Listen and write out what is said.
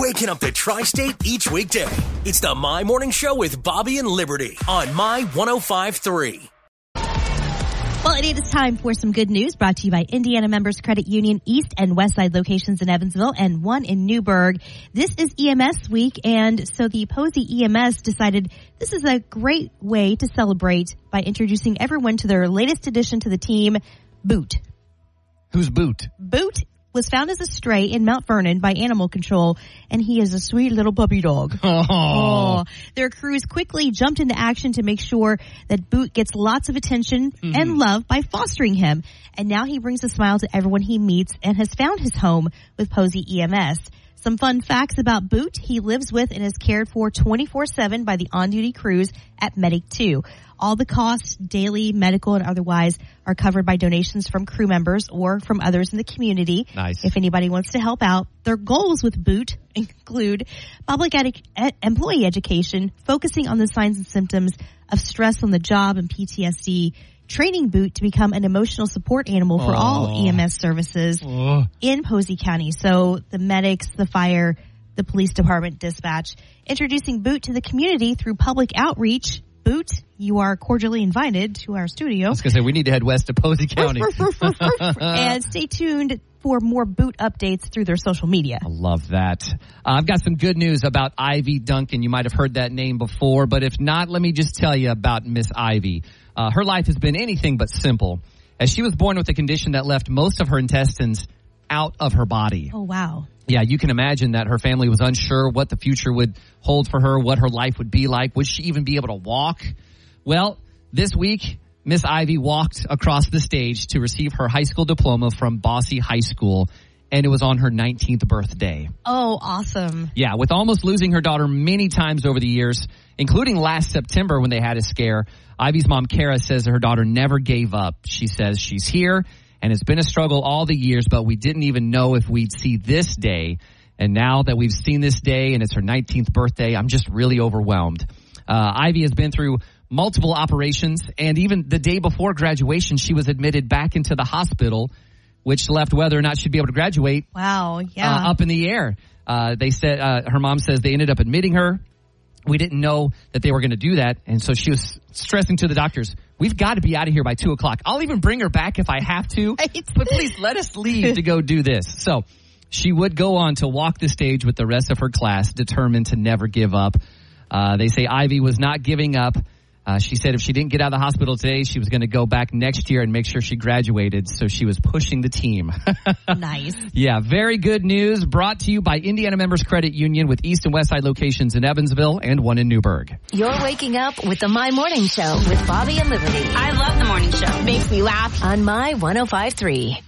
waking up the tri state each weekday. It's the My Morning Show with Bobby and Liberty on My 1053. Well, it is time for some good news brought to you by Indiana Members Credit Union East and West Side locations in Evansville and one in Newburgh. This is EMS week and so the Posey EMS decided this is a great way to celebrate by introducing everyone to their latest addition to the team, Boot. Who's Boot? Boot was found as a stray in Mount Vernon by animal control, and he is a sweet little puppy dog. Oh. Oh. Their crews quickly jumped into action to make sure that Boot gets lots of attention mm-hmm. and love by fostering him. And now he brings a smile to everyone he meets and has found his home with Posey EMS. Some fun facts about Boot. He lives with and is cared for 24-7 by the on-duty crews at Medic 2. All the costs, daily, medical, and otherwise, are covered by donations from crew members or from others in the community. Nice. If anybody wants to help out, their goals with Boot include public edu- employee education, focusing on the signs and symptoms of stress on the job and PTSD, training Boot to become an emotional support animal for all. EMS services in Posey County. So the medics, the fire, the police department, dispatch, introducing Boot to the community through public outreach. Boot, you are cordially invited to our studio. I was going to say, we need to head west to Posey County. and stay tuned for more Boot updates through their social media. I love that. Uh, I've got some good news about Ivy Duncan. You might have heard that name before, but if not, let me just tell you about Miss Ivy. Uh, her life has been anything but simple, as she was born with a condition that left most of her intestines out of her body. Oh, wow. Yeah, you can imagine that her family was unsure what the future would hold for her, what her life would be like. Would she even be able to walk? Well, this week, Miss Ivy walked across the stage to receive her high school diploma from Bosse High School, and it was on her 19th birthday. Oh, awesome. Yeah, with almost losing her daughter many times over the years, including last September when they had a scare, Ivy's mom, Kara, says her daughter never gave up. She says she's here and it's been a struggle all the years, but we didn't even know if we'd see this day. And now that we've seen this day and it's her 19th birthday, I'm just really overwhelmed. Uh, Ivy has been through multiple operations and even the day before graduation, she was admitted back into the hospital, which left whether or not she'd be able to graduate Wow. Yeah. uh, up in the air. Uh, they said uh, her mom says they ended up admitting her. We didn't know that they were going to do that, and so she was stressing to the doctors, "We've got to be out of here by two o'clock. I'll even bring her back if I have to, Right. but please let us leave to go do this." So she would go on to walk the stage with the rest of her class, determined to never give up. Uh, they say Ivy was not giving up. Uh, she said if she didn't get out of the hospital today, she was going to go back next year and make sure she graduated. So she was pushing the team. nice. Yeah, very good news brought to you by Indiana Members Credit Union with East and West Side locations in Evansville and one in Newburgh. You're waking up with the My Morning Show with Bobby and Liberty I love the morning show. makes me laugh on My 1053.